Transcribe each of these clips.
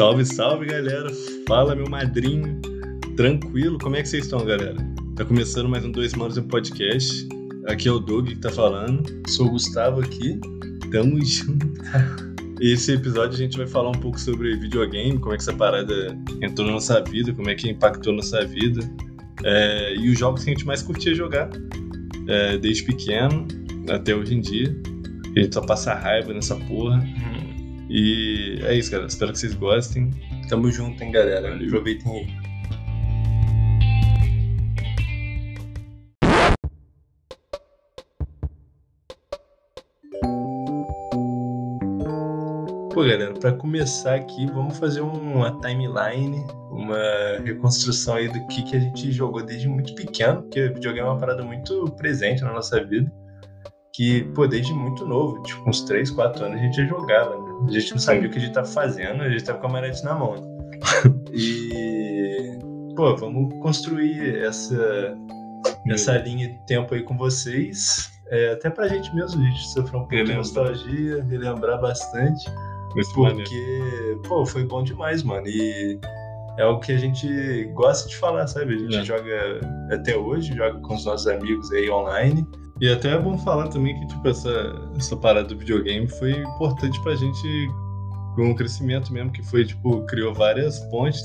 Salve, salve, galera. Fala, meu madrinho. Tranquilo? Como é que vocês estão, galera? Tá começando mais um Dois Manos em Podcast. Aqui é o Doug que tá falando. Sou o Gustavo aqui. Tamo junto. Esse episódio a gente vai falar um pouco sobre videogame, como é que essa parada entrou na nossa vida, como é que impactou nossa vida. É, e os jogos que a gente mais curtia jogar, é, desde pequeno até hoje em dia. A gente só passa raiva nessa porra. E é isso, galera. Espero que vocês gostem. Tamo junto, hein, galera. Aproveitem aí. Pô, galera, para começar aqui, vamos fazer uma timeline, uma reconstrução aí do que, que a gente jogou desde muito pequeno, porque videogame é uma parada muito presente na nossa vida que, pô, desde muito novo, tipo, uns 3, 4 anos a gente já jogava, né? A gente não sabia o que a gente tava fazendo, a gente tava com a manete na mão. e, pô, vamos construir essa, essa linha de tempo aí com vocês. É, até pra gente mesmo, a gente sofreu um pouco de nostalgia, relembrar bastante. Muito porque, maneiro. pô, foi bom demais, mano. E é algo que a gente gosta de falar, sabe? A gente É. joga até hoje, joga com os nossos amigos aí online. E até é bom falar também que, tipo, essa, essa parada do videogame foi importante pra gente com o crescimento mesmo, que foi, tipo, criou várias pontes,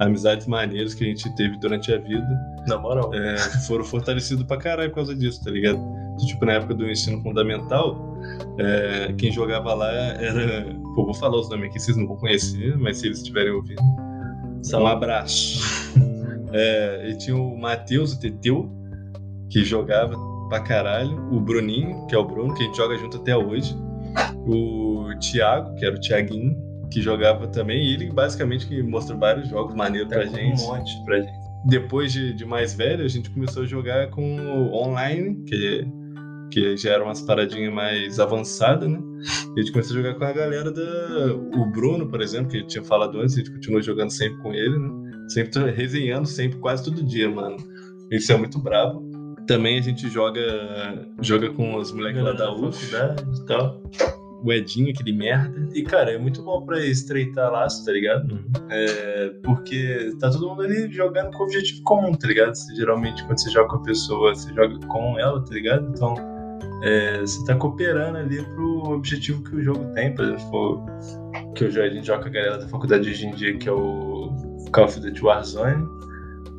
amizades maneiras que a gente teve durante a vida, Na moral. é, foram fortalecidos pra caralho por causa disso, tá ligado? Então, tipo, na época do ensino fundamental, é, quem jogava lá era. Pô, vou falar os nomes aqui, vocês não vão conhecer, mas se eles estiverem ouvindo, um abraço. É, e tinha o Matheus, o Teteu, que jogava pra caralho. O Bruninho, que é o Bruno, que a gente joga junto até hoje. O Thiago, que era o Thiaguinho, que jogava também. E ele basicamente que mostrou vários jogos maneiros pra gente. Um monte pra gente. Depois de, de mais velho, a gente começou a jogar com o online, que, que já era umas paradinhas mais avançadas, né? E a gente começou a jogar com a galera da. O Bruno, por exemplo, que eu tinha falado antes, a gente continuou jogando sempre com ele, né? Sempre resenhando, sempre, quase todo dia, mano. Isso é muito brabo. Também a gente joga joga com os moleques lá da UF, e tal. o Edinho, aquele merda. E, cara, é muito bom pra estreitar laço, tá ligado? É, porque tá todo mundo ali jogando com objetivo comum, tá ligado? Você, geralmente, quando você joga com a pessoa, você joga com ela, tá ligado? Então, é, você tá cooperando ali pro objetivo que o jogo tem. Por exemplo, que a gente joga com a galera da faculdade hoje em dia, que é o Call of Duty Warzone.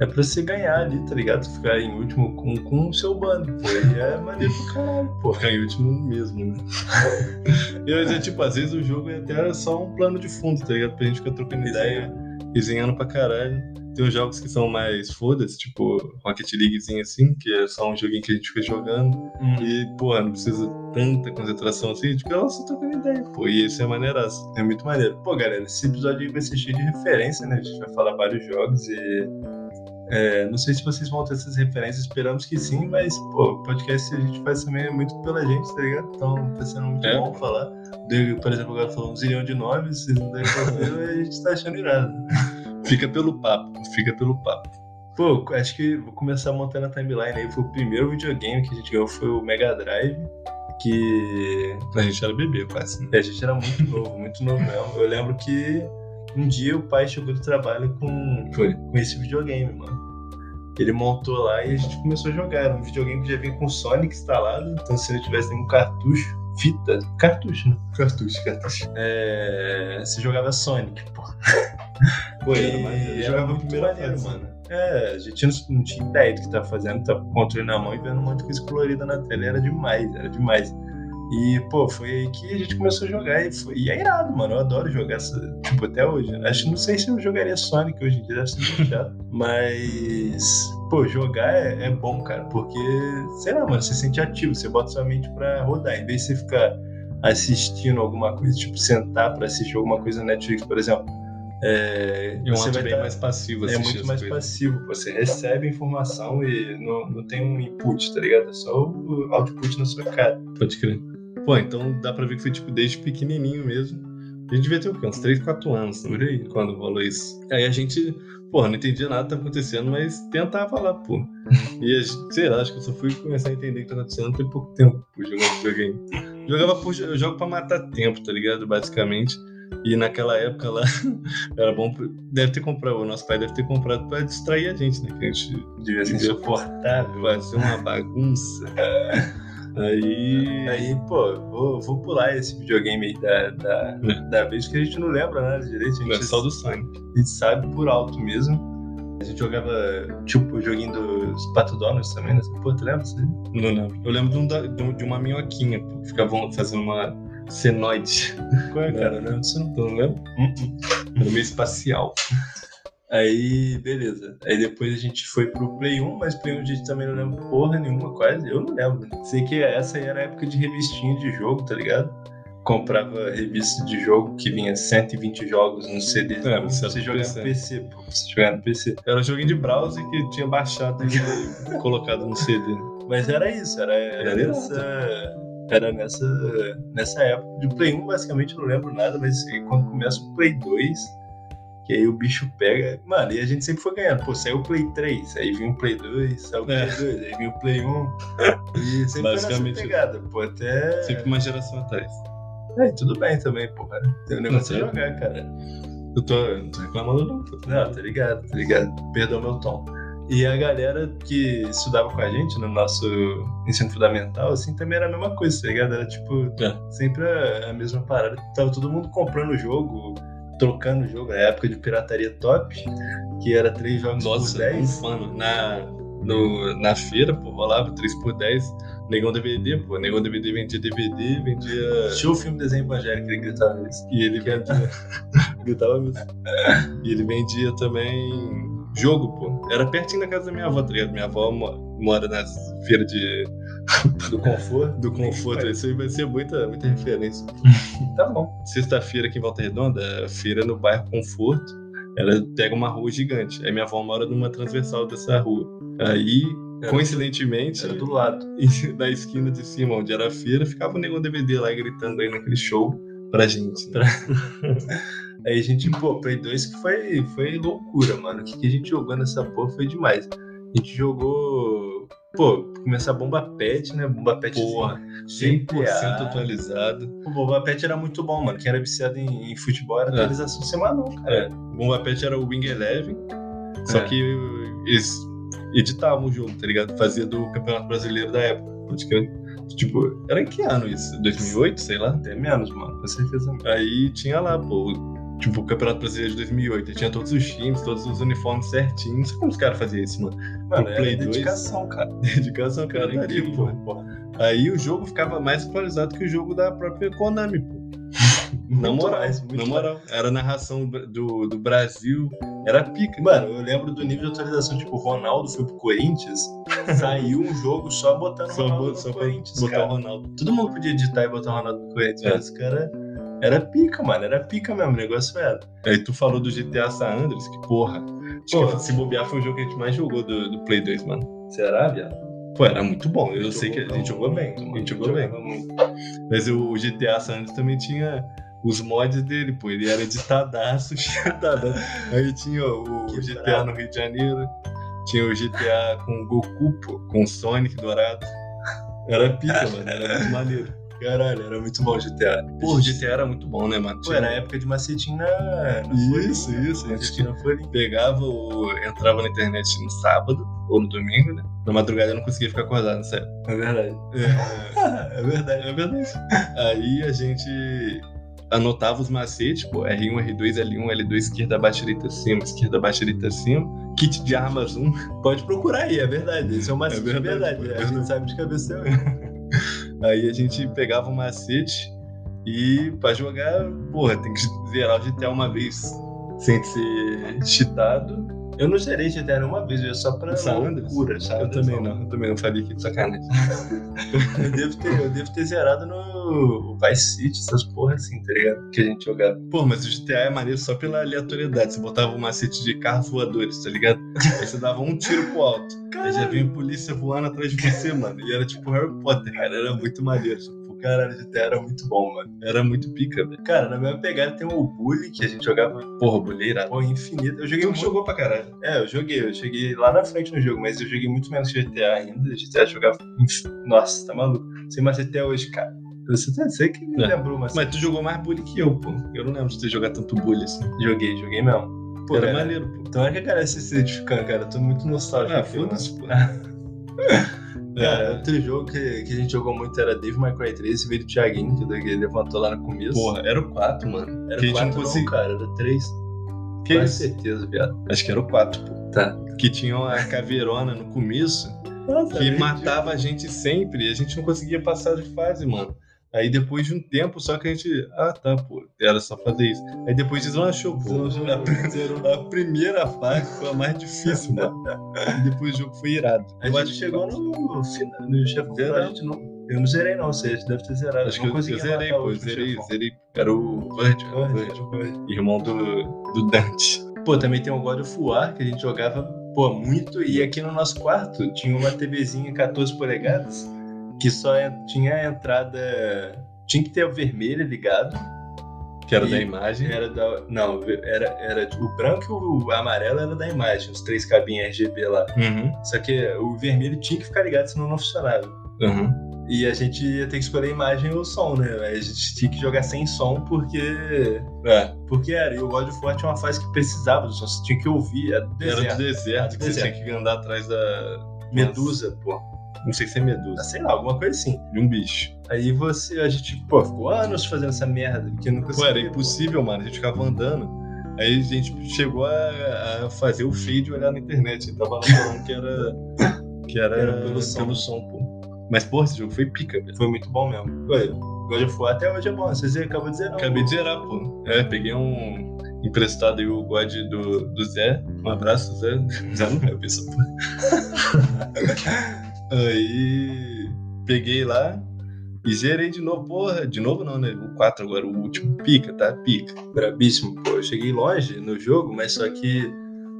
É pra você ganhar ali, tá ligado? Ficar em último com, com o seu bando. Pô, e é maneiro pro caralho, pô. Ficar em último mesmo, né? e mas é tipo, às vezes o jogo é até só um plano de fundo, tá ligado? Pra gente ficar trocando ideia, resenhando pra caralho. Tem uns jogos que são mais foda-se, tipo Rocket Leaguezinho assim, que é só um joguinho que a gente fica jogando. Hum. E, porra, não precisa tanta concentração assim, tipo, ela só trocando ideia, pô. E isso é maneiraço. É muito maneiro. Pô, galera, esse episódio vai ser cheio de referência, né? A gente vai falar vários jogos e. é, não sei se vocês vão ter essas referências, esperamos que sim, mas, pô, o podcast a gente faz também muito pela gente, tá ligado? Então tá sendo muito É. bom falar. Diego, por exemplo, agora falou um zilhão de nomes, vocês não devem fazer, a gente tá achando irado. Fica pelo papo, fica pelo papo. Pô, acho que vou começar montando a timeline aí. Foi o primeiro videogame que a gente ganhou, foi o Mega Drive, que A gente era bebê quase. né? É, a gente era muito novo, muito novo mesmo. Eu lembro que um dia o pai chegou do trabalho com, Foi. com esse videogame, mano. Ele montou lá e a gente começou a jogar. Era um videogame que já vinha com Sonic instalado, então se não tivesse nenhum cartucho, fita, cartucho, né? Cartucho, cartucho. É, você jogava Sonic, pô. Pô, E era maneiro, era jogava muito maneiro, fase. mano. É, a gente não, não tinha ideia do que tava fazendo, tava com o controle na mão e vendo um monte de coisa colorida na tela. Era demais, era demais. E, pô, foi aí que a gente começou a jogar e, foi, e é irado, mano. Eu adoro jogar essa, tipo, até hoje. Acho que não sei se eu jogaria Sonic hoje em dia, deve ser muito chato. Mas, pô, jogar é, é bom, cara, porque, sei lá, mano, você se sente ativo, você bota sua mente pra rodar. Em vez de você ficar assistindo alguma coisa, tipo, sentar pra assistir alguma coisa na Netflix, por exemplo. É, É um você ato vai bem tá- mais passivo é muito mais coisas. passivo. Você recebe informação e não, não tem um input, tá ligado? É só o output na sua cara. Pode crer. Pô, então dá pra ver que foi tipo desde pequenininho mesmo. A gente devia ter o quê? Uns 3, 4 anos, por aí, quando rolou isso. Aí a gente, porra, não entendia nada que tá acontecendo, mas tentava lá, pô. E, a gente- sei lá, acho que eu só fui começar a entender o que tá acontecendo tem pouco tempo por jogar videogame. Jogava por, eu jogo pra matar tempo, tá ligado? Basicamente. E naquela época lá, era bom. Deve ter comprado, o nosso pai deve ter comprado pra distrair a gente, né? Que a gente Devia ser insuportável. fazer uma bagunça. Aí. Aí, pô, vou, vou pular esse videogame aí da, da, da vez que a gente não lembra nada direito. A gente, É só do sangue. a gente sabe por alto mesmo. A gente jogava, tipo, o joguinho dos Pato Donuts também, né? Pô, tu lembra? disso aí? Não lembro. Eu lembro de, um da- de um- uma minhoquinha, pô, que ficavam fazendo uma senoide. Qual é, Não. cara? Eu lembro disso não. Tu não lembra? Era meio espacial. Aí, beleza. Aí depois a gente foi pro Play 1, mas Play 1 a gente também não lembra porra nenhuma, quase. Eu não lembro. Sei que essa aí era a época de revistinha de jogo, tá ligado? Comprava revista de jogo que vinha 120 jogos no CD. É, mas você jogar PC. no PC, pô. Você jogar no PC. Era um joguinho de browser que tinha baixado e colocado no CD. Mas era isso, era, era, Era nessa. Era nessa, nessa época. De Play 1, basicamente, eu não lembro nada, mas quando começa o Play 2, que aí o bicho pega. Mano, e a gente sempre foi ganhando. Pô, saiu o Play 3, aí vinha o Play 2, saiu o Play É. 2, aí vinha o Play 1. E sempre foi Basicamente. pegada, pô, até. Sempre uma geração atrás. É, tudo bem também, pô. Tem um negócio de jogar, cara. Eu tô, eu não tô reclamando, não. Não, tá ligado, tá ligado. Perdão meu tom. E a galera que estudava com a gente no nosso ensino fundamental, assim, também era a mesma coisa, tá ligado? Era tipo, É. sempre a, a mesma parada. Tava todo mundo comprando o jogo, trocando o jogo. Na época de pirataria top, que era três jogos Nossa, por 10. um fã. Na, no, na feira, pô, rolava 3x10. Negão DVD, pô. Negão DVD vendia DVD, vendia. Tinha o filme Desenho Evangélico que ele gritava isso. E ele vendia. Gritava mesmo. E ele vendia também jogo, pô. Era pertinho da casa da minha avó, tá ligado? Minha avó mo- mora nas feiras de, Do conforto. do conforto. Isso aí vai ser muita, muita referência. Tá bom. Sexta-feira aqui em Volta Redonda, é feira no bairro Conforto. Ela pega uma rua gigante. Aí minha avó mora numa transversal dessa rua. Aí, Era- coincidentemente, Era do lado. na esquina de cima, onde era a feira, ficava o negão DVD lá gritando aí naquele show pra gente. né? Aí a gente, pô, Play 2 que foi, foi loucura, mano. O que, que a gente jogou nessa porra foi demais. A gente jogou. Pô, começar Bomba Pet, né? Bomba Pet Porra, GTA. 100% atualizado. O Bomba Pet era muito bom, mano. Quem era viciado em, em futebol era É. atualização semanal, cara. É, Bomba Pet era o Wing Eleven, só É. que eles editavam o jogo, tá ligado? Fazia do Campeonato Brasileiro da época. praticamente. Tipo, era em que ano isso? 2008, sei lá? Até menos, mano. Com certeza. Aí tinha lá, pô, tipo, o Campeonato Brasileiro de 2008. Aí tinha todos os times, todos os uniformes certinhos. Não sei como os caras faziam isso, mano. Mano, O era Play 2. dedicação, cara. Dedicação, cara, Era daria, incrível, pô. pô. Aí o jogo ficava mais atualizado que o jogo da própria Konami, pô. Na moral, mais, na mais. moral. Era a narração do, do Brasil, era pica. Mano, eu lembro do nível de atualização. Tipo, o Ronaldo foi pro Corinthians, saiu um jogo só botando o Só, Ronaldo bo- no só Corinthians, botar cara. o Ronaldo. Todo mundo podia editar e botar o Ronaldo no Corinthians, É. mas cara era pica, mano. Era pica mesmo, o negócio era. Aí tu falou do GTA San Andreas, que porra. Que se bobear foi o jogo que a gente mais jogou do, do Play 2, mano. Será, viado? Pô, era muito bom. Eu sei que a gente jogou bem. A gente jogou bem. Mas o, o GTA San Andreas também tinha os mods dele, pô. Ele era editadaço, cheatadaço. Aí tinha o Que GTA brabo. no Rio de Janeiro. Tinha o GTA com o Goku, pô, com o Sonic dourado. Era pica, mano. Era muito maneiro. Caralho, era muito bom o GTA. Pô, o GTA era muito bom, né, mano? Pô, era a época de macetinho na, na Isso, folhinha. isso. A gente Macetinho na folhinha. pegava, o... entrava na internet no sábado ou no domingo, né? Na madrugada eu não conseguia ficar acordado, nessa época. É verdade. É, é verdade. é verdade. Aí a gente anotava os macetes, pô, R1, R2, L1, L2, esquerda, baixa, direita, acima, esquerda, baixa, direita, acima, kit de armas 1. Pode procurar aí, é verdade. Esse é o macete É de verdade, verdade. é A gente verdade. sabe de cabeça hoje. Aí a gente pegava o macete e pra jogar, porra, tem que zerar o GTA uma vez sem ser cheatado. Eu não zerei GTA nenhuma vez, eu ia só pra San loucura, sabe? Eu também não, eu também não aqui de sacanagem. Eu devo, ter, eu devo ter zerado no Vice City, essas porra assim, tá ligado? Que a gente jogava. Pô, mas o GTA é maneiro só pela aleatoriedade. Você botava um macete de carros voadores, tá ligado? Aí você dava um tiro pro alto. Aí já vinha polícia voando atrás de você, mano. E era tipo Harry Potter, cara. Era muito maneiro. O cara de GTA era muito bom, mano. Era muito pica, velho. Cara, na mesma pegada tem o Bully, que a gente jogava, Porra, boleira. porra, infinito. Eu joguei Tu muito. jogou pra caralho. É, eu joguei, eu cheguei lá na frente no jogo, mas eu joguei muito menos GTA ainda. GTA jogava. Nossa, tá maluco. Sem macete até hoje, cara. Você, você que me É. lembrou, mas, Mas tu jogou mais bully que eu, pô. Eu não lembro de ter jogado tanto bully assim. joguei, joguei mesmo. Pô, Era cara, maneiro, pô. Então é que a galera se identificando, cara. Eu tô muito nostálgico. Ah, foda-se, pô. Cara, É. outro jogo que, que a gente jogou muito era Devil May Cry 3, esse veio do Thiaguinho, que ele levantou lá no começo. Porra, era o 4, mano. era que gente quatro não não, conseguia- cara, era 3. Que Com certeza, viado. Acho que era o 4, pô. Tá. Que tinha uma caveirona no começo Nossa, que matava a gente sempre e a gente não conseguia passar de fase, mano. Aí depois de um tempo, só que a gente. Ah, tá, pô. Era só fazer isso. Aí depois deslanchou, pô. A, a primeira fase foi a mais difícil, mano. E depois o jogo foi irado. A Eu gente chegou no final, no chefão. Zerou. A gente não, eu não zerei, não. Você deve ter zerado. Acho que eu, eu zerei, pô. Zerei, chefão. zerei. Era o Virgil, era o Virgil, Virgil. irmão do, do Dante. Pô, também tem o God of War, que a gente jogava, pô, muito. E aqui no nosso quarto tinha uma TVzinha 14 polegadas, que só tinha a entrada... Tinha que ter o vermelho ligado. Que era E- da imagem. Era da... Não, era, era o branco e o amarelo era da imagem, os três cabinhos RGB lá. Uhum. Só que o vermelho tinha que ficar ligado, senão não funcionava. Uhum. E a gente ia ter que escolher a imagem ou o som, né? A gente tinha que jogar sem som porque. É. Porque era. E o God of War tinha uma fase que precisava do som. Você tinha que ouvir. Era do Era do deserto. deserto, que você Deserto. tinha que andar atrás da. Medusa, pô. Não sei se é medusa. Sei lá, alguma coisa assim. De um bicho. Aí você. A gente, pô, ficou anos fazendo essa merda. Porque não Pô, era impossível, mano. A gente ficava andando. Aí a gente chegou a, a fazer o feio de olhar na internet. Tava lá falando que era. Que era, Era pelo som. pelo som, pô. Mas, porra, esse jogo foi pica, velho. Foi muito bom mesmo. Pô, God of War até hoje é bom. Você acabou de não. Acabei de zerar, pô. É, peguei um emprestado aí o God do, do Zé. Um abraço, Zé. Zé não é porra. aí peguei lá e zerei de novo. Porra, de novo não, né? O 4 agora, o último. Pica, tá? Pica. Brabíssimo. Pô, eu cheguei longe no jogo, mas só que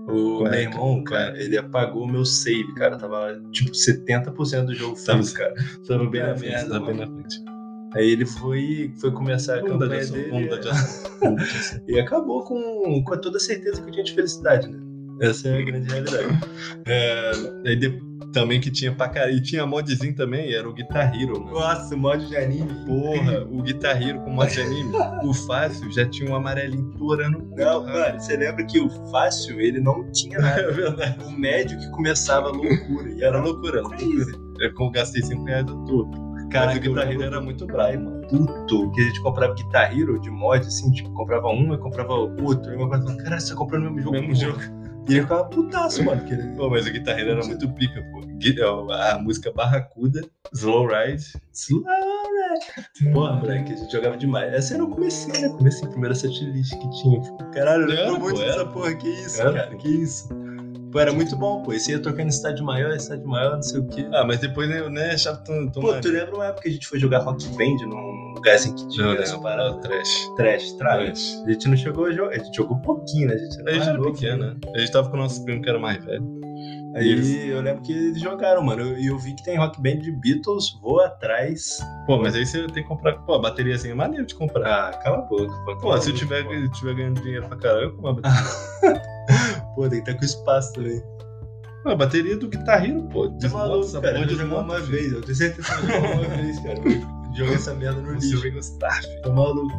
o meu irmão, cara. ele apagou o meu save, cara. Tava tipo 70% do jogo Tava- fez, cara. Tava bem Puta na frente, merda, tava bem na frente. Aí ele foi, foi começar a de campanha ação, dele vamos dar de ação. e acabou com, com toda certeza que eu tinha de felicidade, né? Essa é a grande realidade. É, aí de- também que tinha pra caralho. E tinha modzinho também, era o Guitar Hero, mano. Nossa, mod de anime. Porra, o Guitar Hero com mod de anime. O fácil já tinha um amarelinho torando. Não, mano, você lembra que o fácil, ele não tinha nada. É verdade. O médio que começava loucura. E Era loucura, loucura. Eu gastei 5 reais do tudo. Cara, o Guitar Hero era muito bravo, mano. puto que a gente comprava Guitar Hero de mod, assim, tipo, comprava um e comprava outro. E meu pai falou, cara, você tá comprando o mesmo jogo. Mesmo porra." jogo. E ele ficava putaço, mano. Que ele... Pô, mas o Guitar Hero era muito pica, pô. A música Barracuda, Slow Ride. Porra, moleque, a gente jogava demais. Essa era o comecinho, né? Comecinho, primeira setlist que tinha. Caralho, eu lembro pô, muito dessa pô. porra. Que isso, Era, cara, pô. que isso. Pô, era muito bom, pô. Esse ia tocando estádio maior, estádio maior, não sei o quê. Ah, mas depois né, eu nem achava tão, tão Pô, tu lembra uma época que a gente foi jogar Rock Band num lugar assim que tinha essa parada? trash. Trash, trash. A gente não chegou a jogar, a gente jogou pouquinho, né? A gente era, A gente era pequeno, né? A gente tava com o nosso primo que era mais velho. Aí E eu lembro que eles jogaram, mano. E eu, vi que tem rock band de Beatles, vou atrás. Pô, mas aí você tem que comprar. Pô, a bateriazinha é maneiro de comprar. Ah, cala a boca, pô. Pô, se eu tiver, tiver ganhando dinheiro pra caralho, eu compro a bateria. Pô, tem que estar com espaço também. Pô, a bateria do Guitar Hero, pô. Desmonta maluco, essa cara. Eu joguei uma filho. vez, eu tenho certeza que eu joguei uma vez, cara. Eu Joguei essa merda no Você lixo. vai gostar, filho. Tá maluco.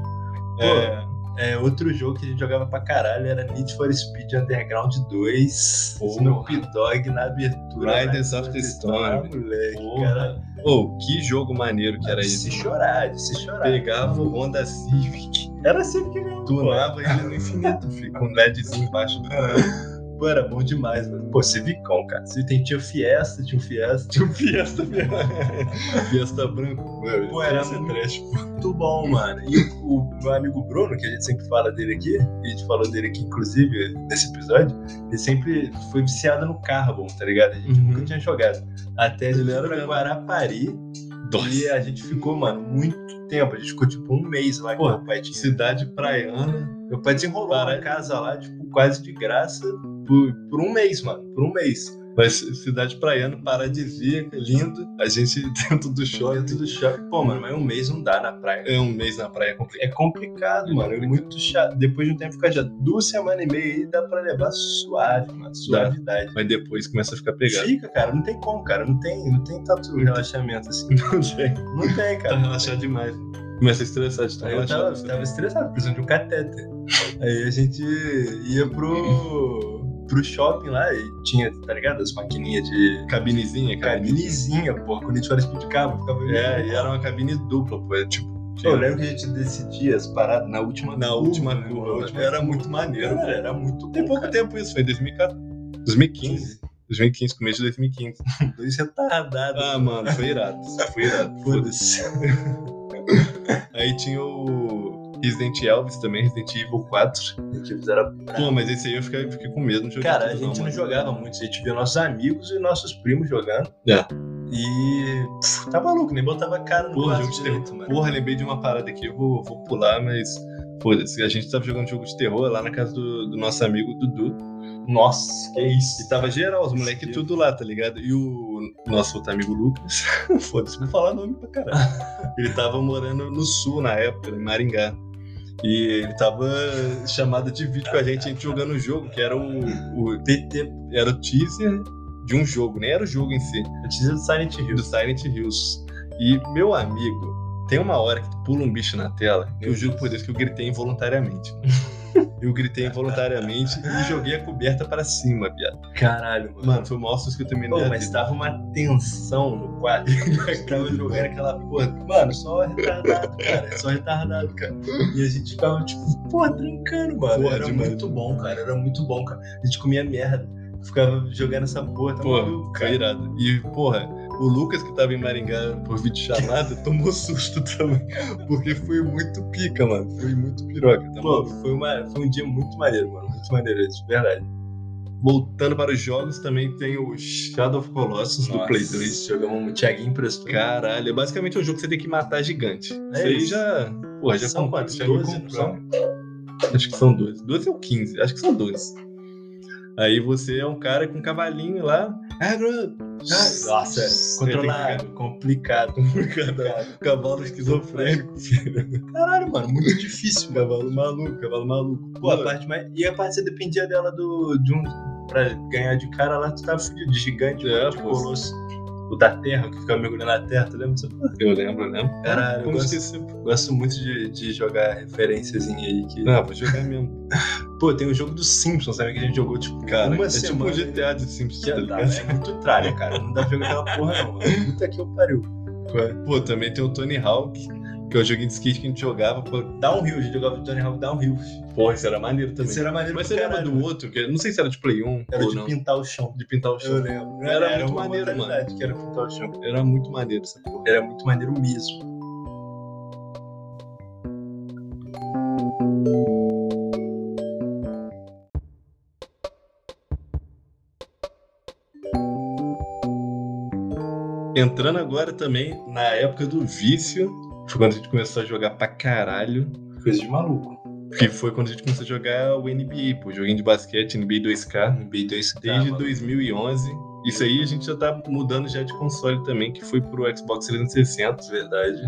É, É, outro jogo que a gente jogava pra caralho era Need for Speed Underground 2. Porra. Snoop Dogg na abertura. Riders of the Storm. moleque, Porra. cara. Ô, que jogo maneiro que era de isso. se chorar, de se chorar. Pegava o Honda Civic, Era sempre que mesmo. tunava ele no infinito, filho, com um LEDzinho embaixo do Pô, era bom demais, mano. Pô, Civicão, cara. Se tem, tinha Fiesta, tinha o Fiesta. Tinha um Fiesta. Fiesta branco. Pô, era Esse é muito, muito bom, mano. E o, o meu amigo Bruno, que a gente sempre fala dele aqui, a gente falou dele aqui, inclusive, nesse episódio, ele sempre foi viciado no Carbon, tá ligado? A gente Uhum. nunca tinha jogado. Até a Ele era pra. Guarapari Nossa. e a gente ficou, mano, muito tempo. A gente ficou tipo um mês lá Pô, meu pai tinha. Cidade praiana. Meu pai desenrolou Para- uma casa lá, tipo, quase de graça, por, por um mês, mano. Por um mês. Mas cidade praiana, paradisíaca, lindo. A gente dentro do shopping. Dentro do shopping. Pô, mano, mas um mês não dá na praia. É um mês na praia é complicado. É complicado, mano. É muito chato. Depois de um tempo ficar já duas semanas e meia aí, dá pra levar suave, mano. Suavidade. Mas depois começa a ficar pegado. Fica, cara. Não tem como, cara. Não tem, não tem tanto relaxamento assim. Não tem. Não tem, Tá cara. relaxado demais. Começa a estressar de estar Aí eu tava, relaxado. tava estressado, precisando de um catéter. Aí a gente ia pro, pro shopping lá e tinha, tá ligado? As maquininhas de Cabinezinha, cabine. cabinezinha, pô. Quando a gente fora speed ficava, ficava É, e era uma cabine dupla, pô. É, tipo, Eu lembro que a gente decidia as paradas na última na curva, última né, curva. última era muito maneiro. Cara, era muito Tem bom, pouco cara. tempo isso, foi em 2014. 2015. 2015, começo de 2015. Dois retardados. Ah, mano, foi irado. Foi irado. Foda-se. Aí tinha o Resident Elvis também, Resident Evil 4. A gente fizeram- Pô, mas esse aí eu fiquei, fiquei com medo, não Cara, a gente não mano. jogava muito, a gente via nossos amigos e nossos primos jogando. É. E. pff, tá maluco, nem botava cara no Porra, jogo de terror. mano. Porra, lembrei de uma parada aqui, eu vou, vou pular, mas. Foda-se, a gente tava jogando jogo de terror lá na casa do, do nosso amigo Dudu. Nossa, que isso. E tava geral, os moleques tudo lá, tá ligado? E o nosso outro amigo Lucas, foda-se, vou falar nome pra caralho. Ele tava morando no sul na época, em Maringá. E ele tava chamado de vídeo com a gente, a gente jogando o jogo, que era o, o TT, era o teaser de um jogo, nem era o jogo em si, Eu te dizia do Silent Hill. do Silent Hills. E meu amigo, tem uma hora que pula um bicho na tela, que eu juro por Deus que eu gritei involuntariamente. Eu gritei involuntariamente e joguei a coberta pra cima, viado. Caralho, mano. Mano, foi o maior susto que eu na Pô, mas tava uma tensão no quadro. tava jogando aquela porra. Mano, só retardado, cara. Só retardado, cara. E a gente ficava, tipo, porra, trancando, mano. Porra, era demais. muito bom, cara. Era muito bom, cara. A gente comia merda. Ficava jogando essa porra, tá Pô, maluco, foi cara. irado. E, porra, o Lucas que tava em Maringá por videochamada tomou susto também. Porque foi muito pica, mano. Foi muito piroca. Tá Pô, foi, uma, foi um dia muito maneiro, mano. Muito maneiro isso, verdade. Voltando para os jogos, também tem o Shadow of Colossus do Play 2. Jogamos o Thiaguinho emprestou. Caralho, é basicamente um jogo que você tem que matar gigante. É isso aí já. Porra, já São quantos? já me 12, comprou. Acho que são 12. 12 ou 15? Acho que são 12. Aí você é um cara com um cavalinho lá. Agro! Nossa, controlado, complicado, complicado. Cavalo esquizofrênico. Caralho, mano, muito difícil. Cavalo maluco, cavalo maluco. Pô, a parte mais. E a parte você dependia dela do. De um... Pra ganhar de cara lá, tu tava fudido, de gigante, É, mano, de pô. colosso. O da terra, que ficava mergulhando na terra, tu lembra dessa porra? Eu lembro, eu lembro. Caralho, eu Como gosto, gosto muito de, de jogar referênciazinha aí. Que... Não, vou jogar mesmo. Pô, tem o jogo dos Simpsons, sabe? Que a gente jogou, tipo, Cara, uma é semana. tipo um GTA de Simpsons, tá ligado? é muito tralha, cara. Não dá pra jogar aquela porra, não, mano. Puta que eu pariu. Pô, também tem o Tony Hawk, que é o joguinho de skate que a gente jogava. Pô, Downhill, a gente jogava o Tony Hawk Downhill. porra, isso era maneiro também. Isso era maneiro Mas você lembra caralho, do mano. outro? Que, não sei se era de Play 1 Era ou de não. pintar o chão. De pintar o Eu chão. lembro. Era muito uma maneiro, mano. Que era pintar o chão. Era muito maneiro essa porra. Era muito maneiro mesmo. Entrando agora também na época do vício, foi quando a gente começou a jogar pra caralho. Coisa de maluco. Que foi quando a gente começou a jogar o NBA, pô, joguinho de basquete, NBA 2K, NBA 2 desde 2011. Isso aí a gente já tá mudando já de console também, que foi pro Xbox 360. Verdade.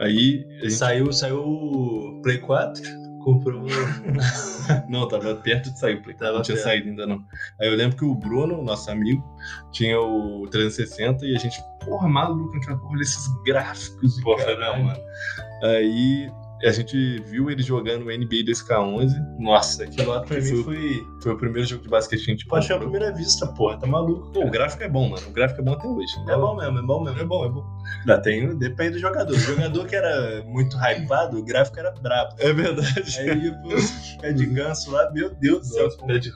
Aí gente... Saiu, saiu o Play 4, comprou. Não, tava perto de sair o Play. Tava não tinha perto. saído ainda não. Aí eu lembro que o Bruno, nosso amigo, tinha o 360 e a gente, porra, maluco, naquela porra, olha esses gráficos. Porra, não, mano. Aí a gente viu ele jogando o NBA 2K11. Nossa, aquilo lá pra mim foi- foi. O primeiro jogo de basquete que a gente achei comprou. primeira vista, porra, tá maluco. Pô, o gráfico é bom, mano. O gráfico é bom até hoje. É bom mesmo, é bom mesmo. É bom, é bom. Ainda tem, depende do jogador. O jogador que era muito hypado, o gráfico era brabo. É verdade. Aí pô, pé de ganso lá, meu Deus do céu, pé de.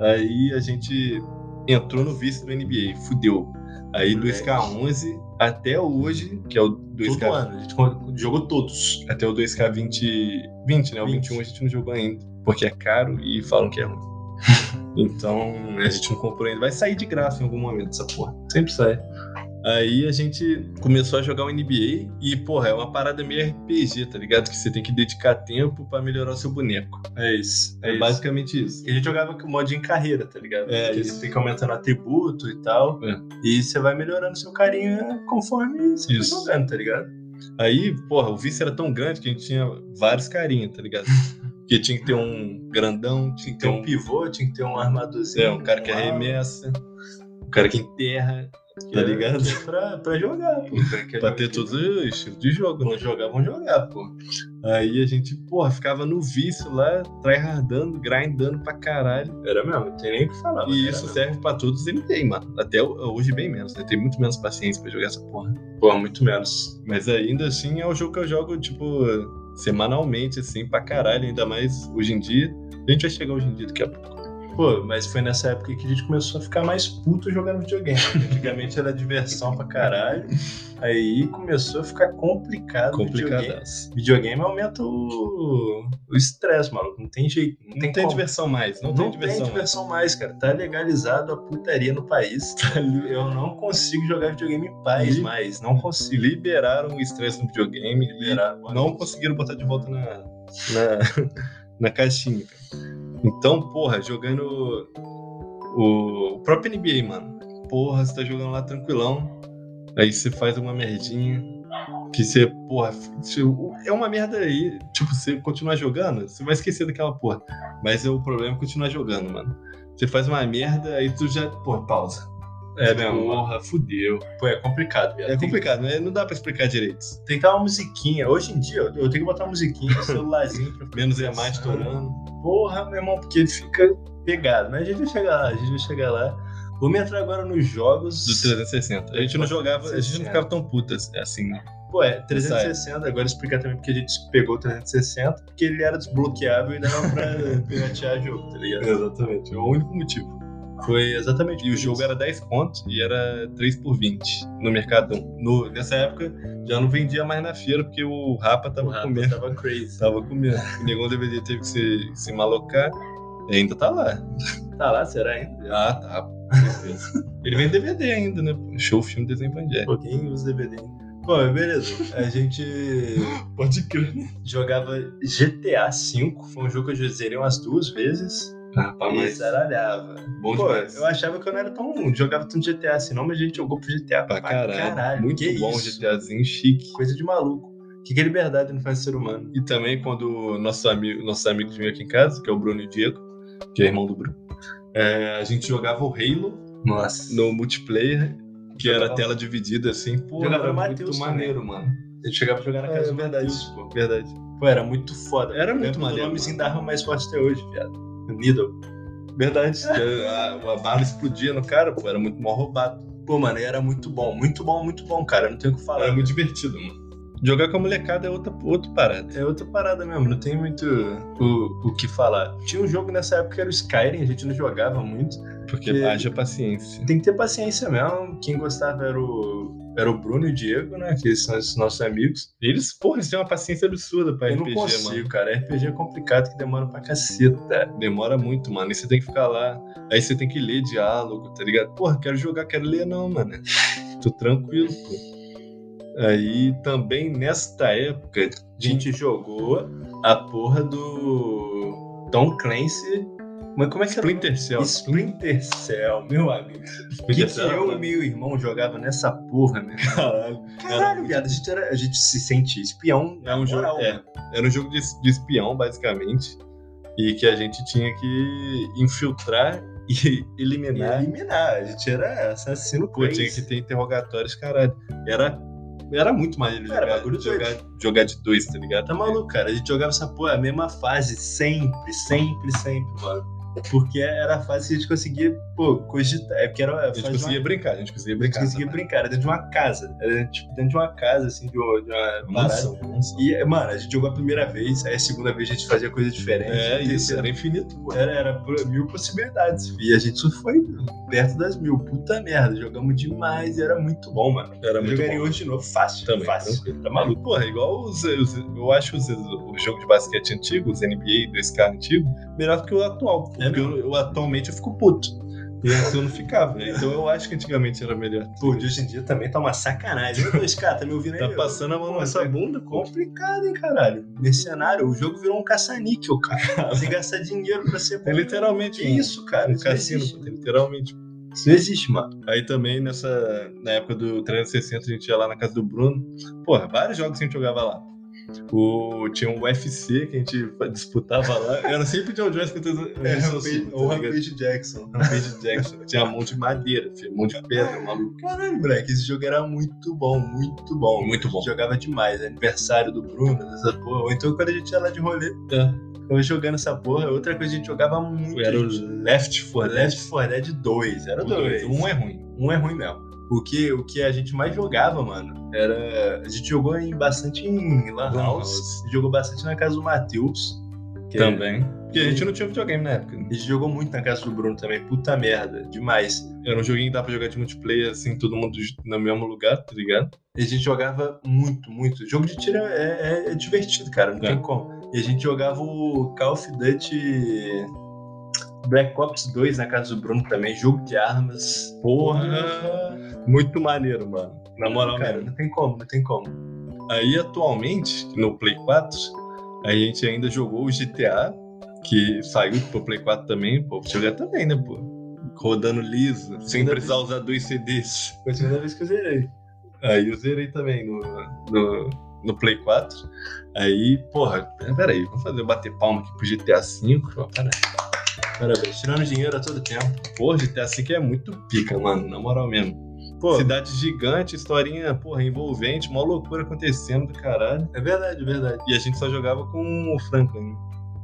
Aí a gente entrou no vício do NBA, fudeu. Aí Moleque. 2K11 até hoje, que é o 2K. Todo ano, a gente jogou todos. Até o 2K20, 20, né? O 20. 21 a gente não jogou ainda, porque é caro e falam que é ruim. então a gente não comprou ainda. Vai sair de graça em algum momento essa porra. Sempre sai. Aí a gente começou a jogar o NBA e, porra, é uma parada meio RPG, tá ligado? Que você tem que dedicar tempo pra melhorar o seu boneco. É isso. É, basicamente isso. E a gente jogava com mod em carreira, tá ligado? É, Porque isso. você fica aumentando atributo e tal. É. E você vai melhorando seu carinha conforme você Isso. vai jogando, tá ligado? Aí, porra, o vício era tão grande que a gente tinha vários carinhas, tá ligado? Porque tinha que ter um grandão, tinha que ter Tem um um, pivô, tinha que ter um armadorzinho. é, um cara que ala. arremessa, um cara que enterra, Que tá é- ligado? é Pra, pra jogar, pô. Pra, pra ter todos os estilos de jogo, né? Vamos jogar, vamos jogar, pô. Aí a gente, porra, ficava no vício lá, tryhardando, grindando pra caralho. Era mesmo, não tem nem o que falar. E isso mesmo. serve pra todos os NBA, mano. Até hoje bem menos, né? Tem muito menos paciência pra jogar essa porra. Pô, muito menos. Mas ainda assim é o jogo que eu jogo, tipo, semanalmente, assim, pra caralho. Ainda mais hoje em dia. A gente vai chegar hoje em dia daqui a pouco. Pô, mas foi nessa época que a gente começou a ficar mais puto jogando videogame. Antigamente era diversão pra caralho. Aí começou a ficar complicado. o Videogame, aumenta o estresse, maluco. Não tem jeito. Não, Não tem, tem diversão mais, não, Não, tem tem diversão. diversão, mais, cara. Tá legalizado a putaria no país. Tá Eu não consigo jogar videogame em paz mais. Não consigo. Liberaram o estresse no videogame Liberar. e não conseguiram botar de volta na, na, na caixinha, cara. Então, porra, jogando o próprio NBA, mano. Porra, você tá jogando lá tranquilão. Aí você faz uma merdinha. Que você, porra, é uma merda aí. Tipo, você continuar jogando, você vai esquecer daquela porra. Mas é o problema é continuar jogando, mano. Você faz uma merda, aí tu já, porra, pausa. É mesmo. Porra, fudeu. Pô, é complicado, viado. É Tem- complicado, né? Não dá pra explicar direito. Tem que dar uma musiquinha. Hoje em dia, eu tenho que botar uma musiquinha, celularzinho pra Menos é mais estourando. Porra, meu irmão, porque fica pegado. Mas a gente vai chegar lá, a gente vai chegar lá. Vamos entrar agora nos jogos. Do 360. A gente não jogava, a gente não 360. ficava tão puta assim, né? Pô, é, 360, agora explicar também porque a gente pegou o 360, porque ele era desbloqueável e dava pra piratear jogo, tá ligado? Exatamente. É o único motivo. Foi exatamente E o jogo era 10 contos e era 3 por 20 no Mercadão. No, nessa época já não vendia mais na feira porque o Rapa tava O Rafa comendo. tava crazy. Tava comendo. O negão DVD teve que se, se malocar. E ainda tá lá. Tá lá, será ainda? Ah, tá. Ele vem DVD ainda, né? Show, filme, desenho evangélico. Pô, quem usa DVD? Pô, beleza. A gente Pode crer. jogava GTA V, foi um jogo que eu já zerei umas duas vezes. E mas zaralhava. bom Pô, demais. eu achava que eu não era tão. jogava tanto GTA assim, não, mas a gente jogou pro GTA Pra caralho. Muito que bom, isso? GTAzinho chique. Coisa de maluco. O que, que é liberdade não faz ser humano? E também quando nossos amigos, nossos amigos vinham aqui em casa, que é o Bruno e o Diego, que é irmão do Bruno, é, a gente jogava o Halo Nossa. no multiplayer, que era Jogava- tela dividida assim, pô, Jogava era no muito maneiro, mano. A gente chegava a jogar na casa É do verdade, Matheus, pô. verdade. Pô, era muito foda. Era muito maneiro, nomezinho mano. da arma mais forte até hoje, viado. O Needle. Verdade. a, a bala explodia no cara, pô, era muito mal roubado. Pô, mano, era muito bom. Muito bom, muito bom, cara. Não tenho o que falar. Era muito divertido, mano. Jogar com a molecada é outra, outra parada. É outra parada mesmo, não tem muito o, o que falar. Tinha um jogo nessa época que era o Skyrim, a gente não jogava muito. Porque Que- haja paciência. Tem que ter paciência mesmo. Quem gostava era o, era o Bruno e o Diego, né? Que são esses nossos amigos. Eles, porra, eles têm uma paciência absurda pra Eu RPG, não consigo, mano. cara. RPG é complicado que demora pra caceta. Demora muito, mano. E você tem que ficar lá. Aí você tem que ler diálogo, tá ligado? Porra, quero jogar, quero ler, não, mano. Tô tranquilo, pô. Aí também nesta época. A gente jogou a porra do Tom Clancy. Mas como é que? Splinter Cell. Splinter Cell, meu amigo. O que, Splinter que Cell, eu e meu irmão jogava nessa porra, né? Caralho. Caralho, viado, a gente, era, a gente se sentia espião. É um jogo, é, mano. era um jogo de, de espião, basicamente. E que a gente tinha que infiltrar e E eliminar. eliminar. A gente era assassino Pô, tinha que ter interrogatórios, caralho. Era, era muito maneiro Era jogar, bagulho jogar, jogar de dois, tá ligado? Tá maluco, cara. A gente jogava essa porra, a mesma fase, sempre, sempre, sempre, mano. Porque era a fase que a gente conseguia, pô, cogitar. É porque era a A gente conseguia uma... brincar, a gente conseguia a gente brincar. conseguia brincar, era dentro de uma casa. Era tipo dentro de uma casa, assim, de uma, de uma parada. Mansão, mansão. E, mano, a gente jogou a primeira vez, aí a segunda vez a gente fazia coisa diferente. É isso, era infinito, pô. Era, era mil possibilidades. E a gente só foi perto das mil. Puta merda, jogamos demais e era muito bom, mano. Era muito jogaria bom. hoje de novo, fácil. Também, fácil. tranquilo. Tá maluco? Porra, igual os, os- eu acho os, o jogo de basquete antigo, os NBA 2K antigo, melhor do que o atual. É Porque eu, eu atualmente eu fico puto. E assim eu não ficava. Então eu acho que antigamente era melhor. Pô, de hoje em dia também tá uma sacanagem. Ô, 2K, tá me ouvindo aí? Tá passando a mão nessa tá bunda. Complicado, hein, caralho. Mercenário, o jogo virou um caça-níquel, cara. Você gasta dinheiro pra ser bom. É literalmente Que um- isso, cara? um cassino, pô, literalmente. Isso não existe, mano. Aí também nessa. Na época do 360 a gente ia lá na casa do Bruno. Porra, vários jogos que a gente jogava lá. O, tinha um UFC que a gente disputava lá. Era sempre de onde contra o É, Rampage, o Rampage Jackson. Rampage Jackson. Tinha mão de madeira, filho, mão de pedra, maluco. Caralho, moleque, esse jogo era muito bom, muito bom. Muito bom. Jogava demais, aniversário do Bruno, dessa porra. Ou então quando a gente ia lá de rolê, ficava jogando essa porra. Outra coisa que a gente jogava muito. Era o Left 4 Dead. Left 4 Dead 2, era O dois. dois. Um é ruim. Um é ruim mesmo. O que, o que a gente mais jogava, mano, era. A gente jogou em, bastante em Lan House. Jogou bastante na casa do Matheus. que- Também. Porque a gente não tinha videogame na época. né? A gente jogou muito na casa do Bruno também. Puta merda, demais. Era um joguinho que dá pra jogar de multiplayer, assim, todo mundo no mesmo lugar, tá ligado? E a gente jogava muito, muito. Jogo de tiro é, é- é divertido, cara, não É. tem como. E a gente jogava o Call of Duty Black Ops 2 na casa do Bruno também, jogo de armas. Porra! Muito maneiro, mano. Na moral, cara, mesmo. não tem como, não tem como. Aí atualmente, no Play 4, a gente ainda jogou o GTA, que saiu pro Play 4 também, pô, jogar também, né, pô? Rodando liso, sem precisar usar dois CDs. Foi a segunda vez que eu zerei. Aí eu zerei também no, no, no Play 4. Aí, porra, peraí, vamos fazer bater palma aqui pro GTA V. Peraí. Parabéns. Tirando dinheiro a todo tempo. Porra, GTA V é muito pica, mano, na moral mesmo. Pô, Cidade gigante, historinha, porra, envolvente, uma loucura acontecendo do caralho. é verdade, é verdade. E a gente só jogava com o Franklin.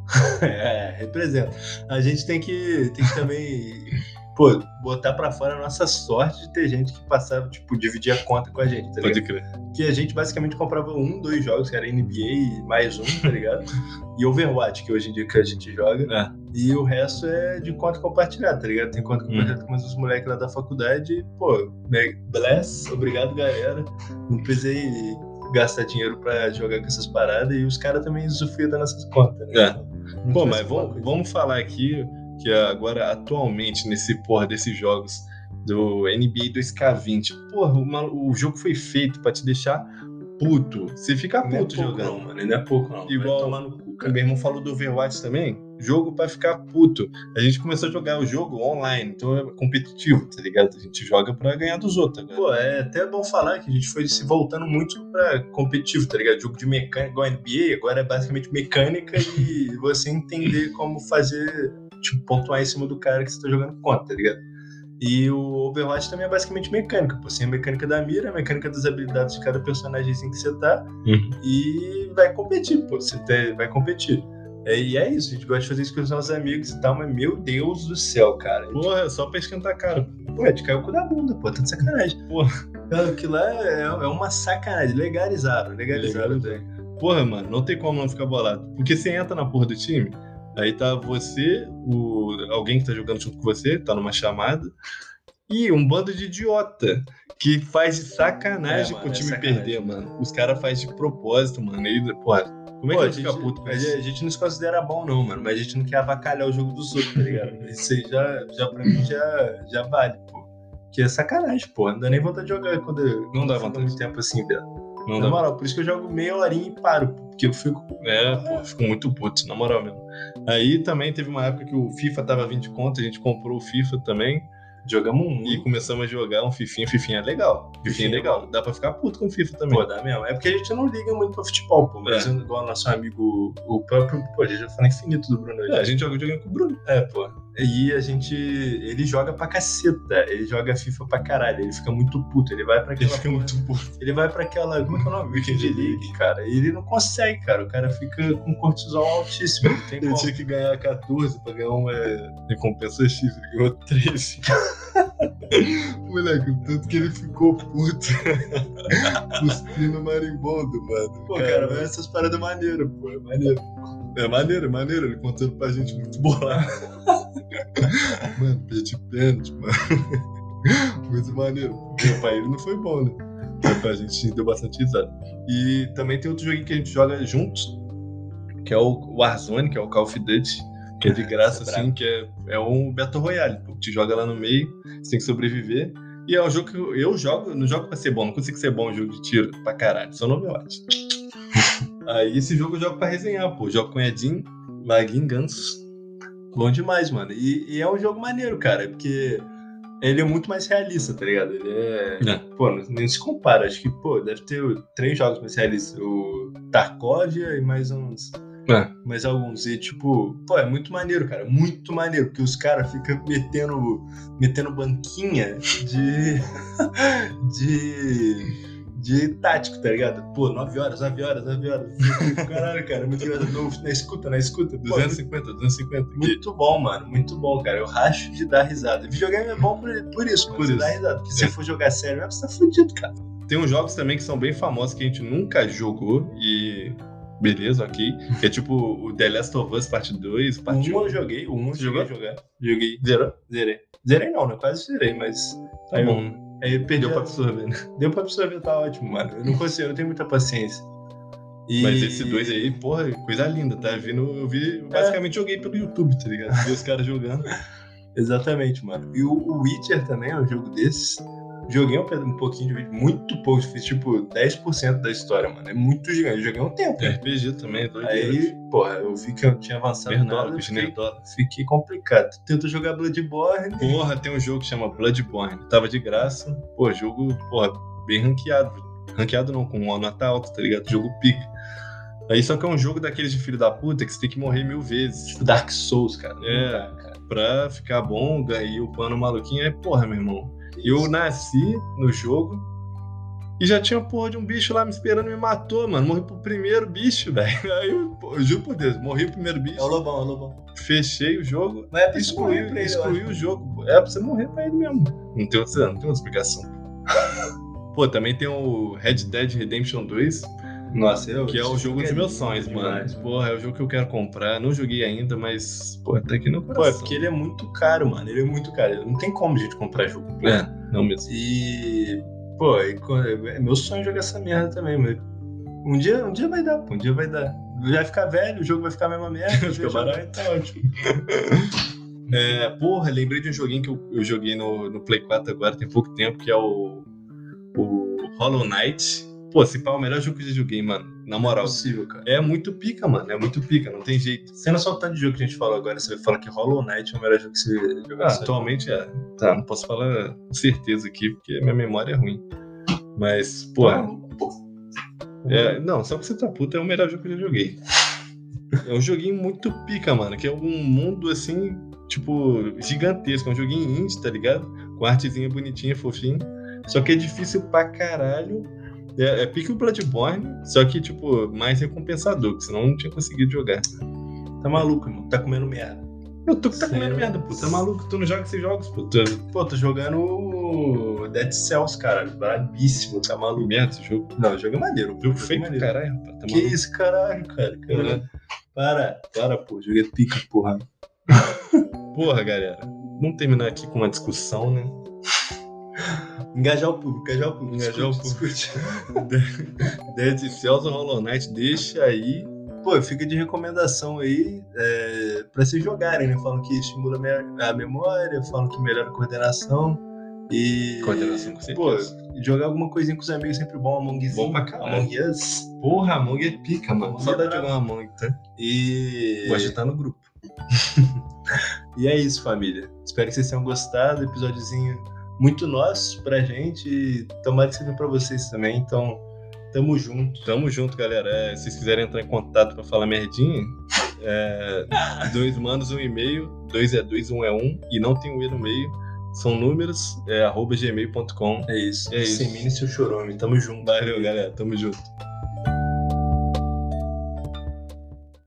É, representa. A gente tem que, tem que também, pô, botar pra fora a nossa sorte de ter gente que passava, tipo, dividir a conta com a gente, tá ligado? Pode crer. que a gente basicamente comprava um, dois jogos, que era NBA e mais um, tá ligado? e Overwatch, que hoje em dia que a gente joga. É. E o resto é de conta compartilhada, tá ligado? Tem conta compartilhada com os moleques lá da faculdade. Pô, né, bless, obrigado, galera. Não precisei gastar dinheiro pra jogar com essas paradas e os caras também usufruem das nossas contas, né? É. Não Pô, mas vamos, vamos falar aqui que agora, atualmente, nesse porra desses jogos do NBA 2K20, porra, o, mal- o jogo foi feito pra te deixar puto. Você fica Não é puto pouco, jogando. não, mano. Não é pouco, não. Igual- no cu, O cara. meu irmão falou do Overwatch também. Jogo pra ficar puto. A gente começou a jogar o jogo online, então é competitivo, tá ligado? A gente joga pra ganhar dos outros agora. Pô, é até bom falar que a gente foi se voltando muito pra competitivo, tá ligado? Jogo de mecânica, igual NBA, agora é basicamente mecânica e você entender como fazer, tipo, pontuar em cima do cara que você tá jogando contra, tá ligado? E o Overwatch também é basicamente mecânica, pô. Você tem a mecânica da mira, a mecânica das habilidades de cada personagemzinho que você tá Uhum. e vai competir, pô. Você tem- vai competir. É, e é isso, a gente gosta de fazer isso com os nossos amigos e tal, mas meu Deus do céu, cara. Porra, só pra esquentar a cara. Pô, é de cair o cu da bunda, pô, tá de sacanagem. Porra. Cara, aquilo lá é, é uma sacanagem. Legalizaram, legalizaram. Legalizaram. Porra, mano, não tem como não ficar bolado. Porque você entra na porra do time, aí tá você, o, alguém que tá jogando junto com você, tá numa chamada, e um bando de idiota que faz de sacanagem É, mano, pro é time sacanagem. perder, mano. Os caras fazem de propósito, mano. E, porra, como é Pô, que a gente fica puto com isso? a gente não se considera bom, não, mano. Mas a gente não quer avacalhar o jogo dos outros, tá ligado? Isso aí já, já pra mim já, já vale, pô. Que é sacanagem, pô. Não dá nem vontade de jogar quando Não dá vontade. muito tempo assim, velho. Não Na dá moral, por isso que eu jogo meia horinha e paro, porque eu fico. É, pô, fico muito puto, na moral mesmo. Aí também teve uma época que o FIFA tava 20 conto, a gente comprou o FIFA também. Jogamos um. E começamos a jogar um fifinha, fifinha é legal. Fifinha é Fifinha é legal. Dá pra ficar puto com o FIFA também. Pô, dá mesmo. É porque a gente não liga muito pra futebol, pô. Mas É. igual o nosso amigo, o próprio. Pô, a gente já falou infinito do Bruno. É, a gente joga videogame com o Bruno. É, pô. E a gente. Ele joga pra caceta. Ele joga FIFA pra caralho. Ele fica muito puto. Ele vai pra Ele aquela. fica muito puto. Ele vai pra aquela. Como é que é o nome? Weekend League, cara. E ele não consegue, cara. O cara fica com cortisol altíssimo. Ele como. tinha que ganhar 14 pra ganhar uma é, recompensa X, ele ganhou 13. Moleque, o tanto que ele ficou puto. Cuspindo marimbondo, mano. Pô, cara, mas essas paradas maneiras, pô. É maneiro. É maneiro, é maneiro. Ele contando pra gente muito bolado. mano, perdi pênalti, mano. Muito maneiro. Porque pra ele não foi bom, né? Mas pra gente deu bastante risada. E também tem outro joguinho que a gente joga juntos, que é o Warzone, que é o Call of Duty. Que é de graça, é assim, que é, é um Battle Royale. Pô. Te joga lá no meio, você tem que sobreviver. E é um jogo que eu, eu jogo, não jogo pra ser bom, não consigo ser bom em jogo de tiro pra caralho, só no Overwatch. Aí esse jogo eu jogo pra resenhar, pô. Jogo com Edinho, Laguinho, Gansos. Bom demais, mano. E, e é um jogo maneiro, cara, porque ele é muito mais realista, tá ligado? Ele é. É. Pô, nem se compara. Acho que, pô, deve ter três jogos mais realistas. O Tarkovia e mais uns. É. Mais alguns. E, tipo, pô, é muito maneiro, cara. Muito maneiro. Porque os caras ficam metendo, metendo banquinha de. de. De tático, tá ligado? Pô, 9 horas, 9 horas, 9 horas. Caralho, cara, muito engraçado. Na escuta, na escuta. Pô, 250, 250. aqui. muito bom, mano. Muito bom, cara. Eu racho de dar risada. Videogame é bom por, por isso. Por isso. dá risada. Porque se É. você for jogar sério, você tá fudido, cara. Tem uns jogos também que são bem famosos que a gente nunca jogou e. Beleza, ok. Que é tipo o The Last of Us Parte 2, O Parte 1 1. eu joguei, o 1 eu Você joguei jogar. Joguei. Zerou? Zerei. Zerei não, né? Quase zerei, mas. Tá aí, bom. Eu, aí eu perdi Deu pra absorver, né? Deu pra absorver, tá ótimo, mano. Eu não consigo, eu não tenho muita paciência. E- Mas esse 2 aí, porra, coisa linda, tá? Vindo, eu vi, basicamente joguei pelo YouTube, tá ligado? Vi os caras jogando. Exatamente, mano. E o, o Witcher também é um jogo desses. Joguei um, pouquinho de vídeo, muito pouco, fiz tipo 10% da história, mano. É muito gigante. Joguei um tempo. RPG também, é doido. Aí, porra, eu vi que eu tinha avançado Nerdola, nada, fiquei, nerdola. fiquei complicado. Tento jogar Bloodborne. Porra, tem um jogo que chama Bloodborne. Tava de graça. Pô, jogo, porra, bem ranqueado. Ranqueado não, com uma nota alta, tá ligado? Jogo pica. Aí só que é um jogo daqueles de filho da puta que você tem que morrer mil vezes. Tipo Dark Souls, cara. É. Não dá, cara. Pra ficar bom, ganhei o pano maluquinho. Aí, porra, meu irmão. Eu nasci no jogo e já tinha porra de um bicho lá me esperando e me matou, mano. Morri pro primeiro bicho, velho. Aí eu, eu juro por Deus, morri pro primeiro bicho, É o Lobão, é o Lobão. fechei o jogo, Mas é pra você morrer excluí, pra ele, excluí o jogo. pô. É pra você morrer pra ele mesmo. Não tem outra, não tem outra explicação. Pô, também tem o Red Dead Redemption 2, Nossa, eu. que é o jogo dos meus sonhos, mano. Porra, é o jogo que eu quero comprar. Não joguei ainda, mas, pô, tá aqui no Pô, é coração. porque ele é muito caro, mano. Ele é muito caro. Não tem como a gente comprar jogo. pô. É, não mesmo. E. Pô, é meu sonho jogar essa merda também, mas. Um dia, um dia vai dar, pô. Um dia vai dar. Vai ficar velho, o jogo vai ficar a mesma merda. Fica barato. tá ótimo. É, porra, lembrei de um joguinho que eu, eu joguei no, no Play 4 agora, tem pouco tempo, que é o, o Hollow Knight. Pô, esse pá é o melhor jogo que eu já joguei, mano. Na é moral. possível, cara. É muito pica, mano. É muito pica, não tem jeito. Sendo só o tanto de jogo que a gente falou agora, você vai falar que Hollow Knight é o melhor jogo que você jogou. Ah, atualmente é. Tá, não posso falar com certeza aqui, porque minha memória é ruim. Mas, porra. É, não, só pra você tá puta, é o melhor jogo que eu já joguei. É um joguinho muito pica, mano, que é um mundo assim, tipo, gigantesco. É um joguinho indie, tá ligado? Com artezinha bonitinha, fofinho. Só que é difícil pra caralho. É, é pica o Bloodborne, só que, tipo, mais recompensador, que senão eu não tinha conseguido jogar. Tá maluco, irmão. Tá comendo merda. Eu tô que tá Sim. comendo merda, pô. Tá maluco? Tu não joga esses jogos, pô. Tu... Pô, tô jogando Dead Cells, cara. Brabíssimo, tá maluco. Merda esse jogo. Não, o jogo é maneiro. Jogo feio pra maneiro. caralho, rapaz. Tá Que maluco. isso, caralho, cara. Caralho. Caralho. Para, para, pô. Joguei pica, porra. Porra, galera. Vamos terminar aqui com uma discussão, né? Engajar o público, engajar o público. Engajar o discute, discute. Dead Cells ou Hollow Knight, deixa aí. Pô, fica de recomendação aí é, pra vocês jogarem, né? Falam que estimula a me- a memória, falam que melhora a coordenação. E. Coordenação, com Pô, certeza. jogar alguma coisinha com os amigos é sempre bom. Among Us. Bom pra caralho. Among Us. Porra, Among é pica, mano. Saudade de jogar Among, tá? E. Gosto de estar no grupo. E é isso, família. Espero que vocês tenham gostado. Episódiozinho muito nosso pra gente. E tomara que seja pra vocês também. Então, tamo junto. Tamo junto, galera. É, se vocês quiserem entrar em contato pra falar merdinha, é, dois manos, um e-mail. Dois é dois, um é um. E não tem um E no meio. São números, é arroba gmail.com. É isso. É isso. Sem mim e seu chorome. Tamo junto. Valeu, galera. Tamo junto.